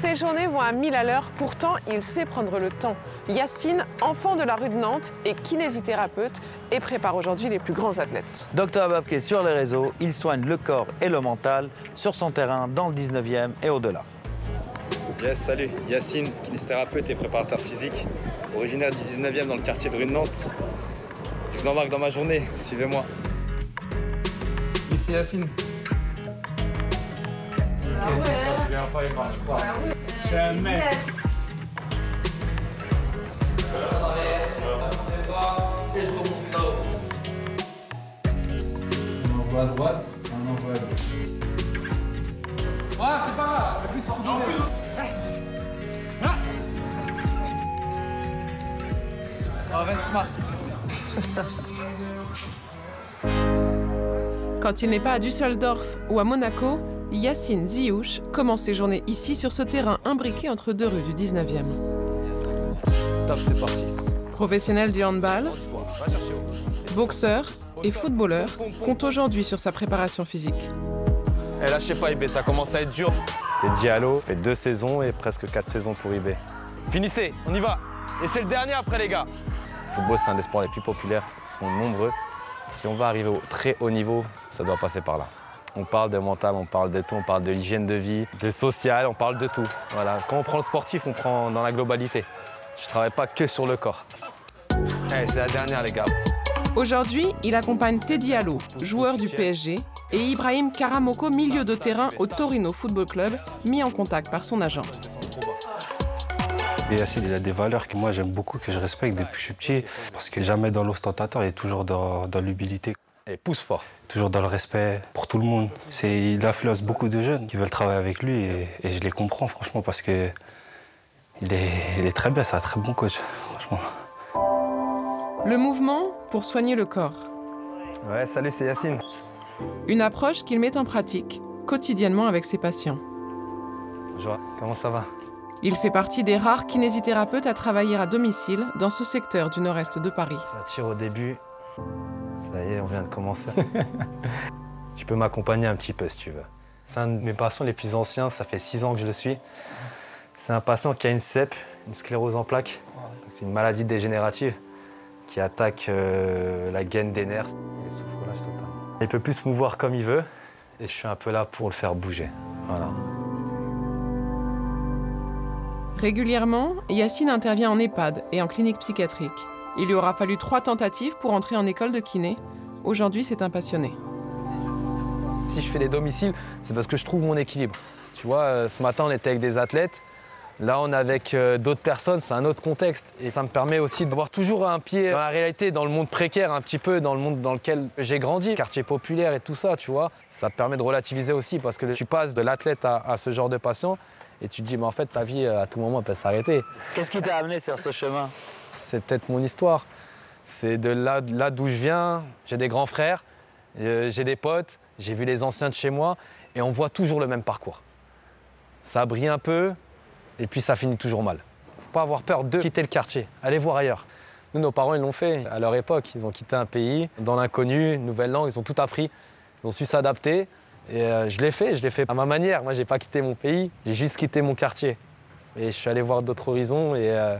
Ces journées vont à 1000 à l'heure, pourtant il sait prendre le temps. Yacine, enfant de la rue de Nantes, est kinésithérapeute et prépare aujourd'hui les plus grands athlètes. Docteur Ababke sur les réseaux, il soigne le corps et le mental sur son terrain dans le 19e et au-delà. Yes, salut, Yacine, kinésithérapeute et préparateur physique, originaire du 19e dans le quartier de rue de Nantes. Je vous embarque dans ma journée, suivez-moi. Ici Yacine. Jamais. On envoie à droite, on envoie à gauche. Ouais, c'est pas grave. La plus forte On va être smart. Quand il n'est pas à Düsseldorf ou à Monaco, Yacine Ziouch commence ses journées ici sur ce terrain imbriqué entre deux rues du 19e. Top, c'est parti. Professionnel du handball, boxeur et footballeur compte aujourd'hui sur sa préparation physique. Eh lâchez pas IB, ça commence à être dur. Et Diallo, ça fait deux saisons et presque quatre saisons pour IB. Finissez, on y va. Et c'est le dernier après les gars. Le football, c'est un des sports les plus populaires. Ils sont nombreux. Si on va arriver au très haut niveau, ça doit passer par là. On parle de mental, on parle de tout, on parle de l'hygiène de vie, de social, on parle de tout. Voilà. Quand on prend le sportif, on prend dans la globalité. Je ne travaille pas que sur le corps. Allez, c'est la dernière les gars. Aujourd'hui, il accompagne Teddy Allo, joueur du PSG, et Ibrahim Karamoko, milieu de terrain au Torino Football Club, mis en contact par son agent. Et Yacine, il a des valeurs que moi j'aime beaucoup, que je respecte depuis que je suis petit, parce que jamais dans l'ostentateur, il est toujours dans, dans l'humilité. Et pousse fort. Toujours dans le respect pour tout le monde. C'est, il influence beaucoup de jeunes qui veulent travailler avec lui et, et je les comprends franchement parce que il est, il est très bien, c'est un très bon coach, franchement. Le mouvement pour soigner le corps. Ouais, salut, c'est Yacine. Une approche qu'il met en pratique quotidiennement avec ses patients. Bonjour, comment ça va? Il fait partie des rares kinésithérapeutes à travailler à domicile dans ce secteur du nord-est de Paris. Ça tire au début. Ça y est, on vient de commencer. tu peux m'accompagner un petit peu si tu veux. C'est un de mes patients les plus anciens, ça fait six ans que je le suis. C'est un patient qui a une CEP, une sclérose en plaques. C'est une maladie dégénérative qui attaque euh, la gaine des nerfs. Il est souffrelage total. Il peut plus se mouvoir comme il veut et je suis un peu là pour le faire bouger. Voilà. Régulièrement, Yacine intervient en EHPAD et en clinique psychiatrique. Il lui aura fallu trois tentatives pour entrer en école de kiné. Aujourd'hui, c'est un passionné. Si je fais des domiciles, c'est parce que je trouve mon équilibre. Tu vois, euh, ce matin, on était avec des athlètes. Là, on est avec euh, d'autres personnes, c'est un autre contexte. Et ça me permet aussi d'avoir toujours un pied dans la réalité, dans le monde précaire, un petit peu, dans le monde dans lequel j'ai grandi, quartier populaire et tout ça, tu vois. Ça te permet de relativiser aussi parce que tu passes de l'athlète à, à ce genre de patient et tu te dis, mais en fait, ta vie, à tout moment, elle peut s'arrêter. Qu'est-ce qui t'a amené sur ce chemin? C'est peut-être mon histoire. C'est de là, là d'où je viens. J'ai des grands frères, euh, j'ai des potes, j'ai vu les anciens de chez moi et on voit toujours le même parcours. Ça brille un peu et puis ça finit toujours mal. Faut pas avoir peur de quitter le quartier. Allez voir ailleurs. Nous, nos parents, ils l'ont fait à leur époque. Ils ont quitté un pays dans l'inconnu, nouvelle langue, ils ont tout appris. Ils ont su s'adapter. Et euh, je l'ai fait, je l'ai fait à ma manière. Moi, j'ai pas quitté mon pays, j'ai juste quitté mon quartier. Et je suis allé voir d'autres horizons et, euh,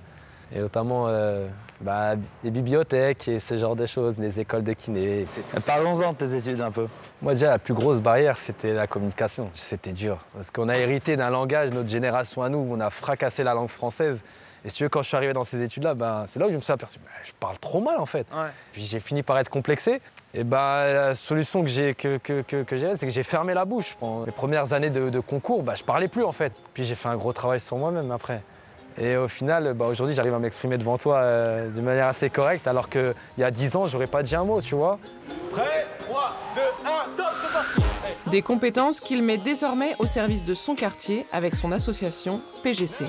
et notamment euh, bah, les bibliothèques et ce genre de choses, les écoles de kiné. Parlons-en de tes études un peu. Moi, déjà, la plus grosse barrière, c'était la communication. C'était dur. Parce qu'on a hérité d'un langage, notre génération à nous, où on a fracassé la langue française. Et si tu veux, quand je suis arrivé dans ces études-là, ben, c'est là où je me suis aperçu, ben, je parle trop mal en fait. Puis j'ai fini par être complexé. Et ben, la solution que j'ai, que, que, que, c'est que j'ai fermé la bouche. Pendant les premières années de, de concours, ben, je parlais plus en fait. Puis j'ai fait un gros travail sur moi-même après. Et au final, bah, aujourd'hui, j'arrive à m'exprimer devant toi euh, d'une manière assez correcte, alors qu'il y a 10 ans, j'aurais pas dit un mot, tu vois. Prêt? 3, 2, 1, top, c'est parti Des compétences qu'il met désormais au service de son quartier avec son association PGC.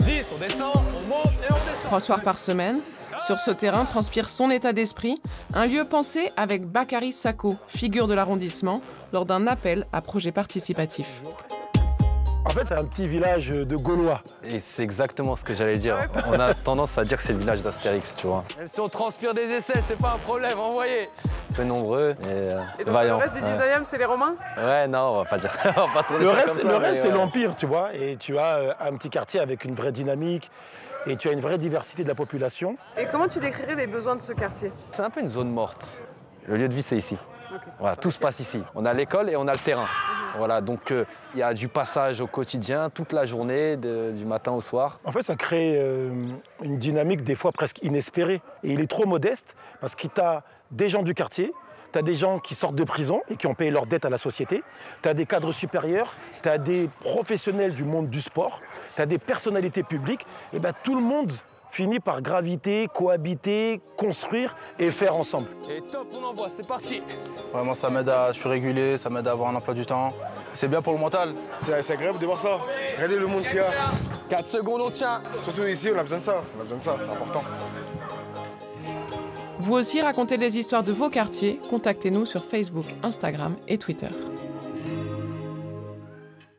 10, on descend, on monte et on descend. Trois soirs par semaine, sur ce terrain transpire son état d'esprit, un lieu pensé avec Bakary Sako, figure de l'arrondissement, lors d'un appel à projet participatif. En fait, c'est un petit village de Gaulois. Et c'est exactement ce que j'allais dire. On a tendance à dire que c'est le village d'Astérix, tu vois. Même si on transpire des essais, c'est pas un problème, envoyez Peu nombreux et, euh, Et donc vaillants. le reste du ouais. 19e, c'est les Romains Ouais, non, on va pas dire ça. On va pas tourner Le reste c'est euh, l'Empire, tu vois. Et tu as euh, un petit quartier avec une vraie dynamique. Et tu as une vraie diversité de la population. Et comment tu décrirais les besoins de ce quartier? C'est un peu une zone morte. Le lieu de vie, c'est ici. Voilà, tout se passe ici. On a l'école et on a le terrain. Voilà, donc euh, il y a du passage au quotidien, toute la journée, du matin au soir. En fait, ça crée euh, une dynamique des fois presque inespérée. Et il est trop modeste parce qu'il t'a des gens du quartier, tu as des gens qui sortent de prison et qui ont payé leurs dettes à la société, tu as des cadres supérieurs, tu as des professionnels du monde du sport, tu as des personnalités publiques. Et ben tout le monde finit par graviter, cohabiter, construire et faire ensemble. Et top, on envoie, c'est parti Vraiment, ça m'aide à, je suis régulier, ça m'aide à avoir un emploi du temps. C'est bien pour le mental. C'est c'est agréable de voir ça. Regardez le monde qu'il y a. 4 secondes, on tient Surtout ici, on a besoin de ça. On a besoin de ça, c'est important. Vous aussi racontez les histoires de vos quartiers, contactez-nous sur Facebook, Instagram et Twitter.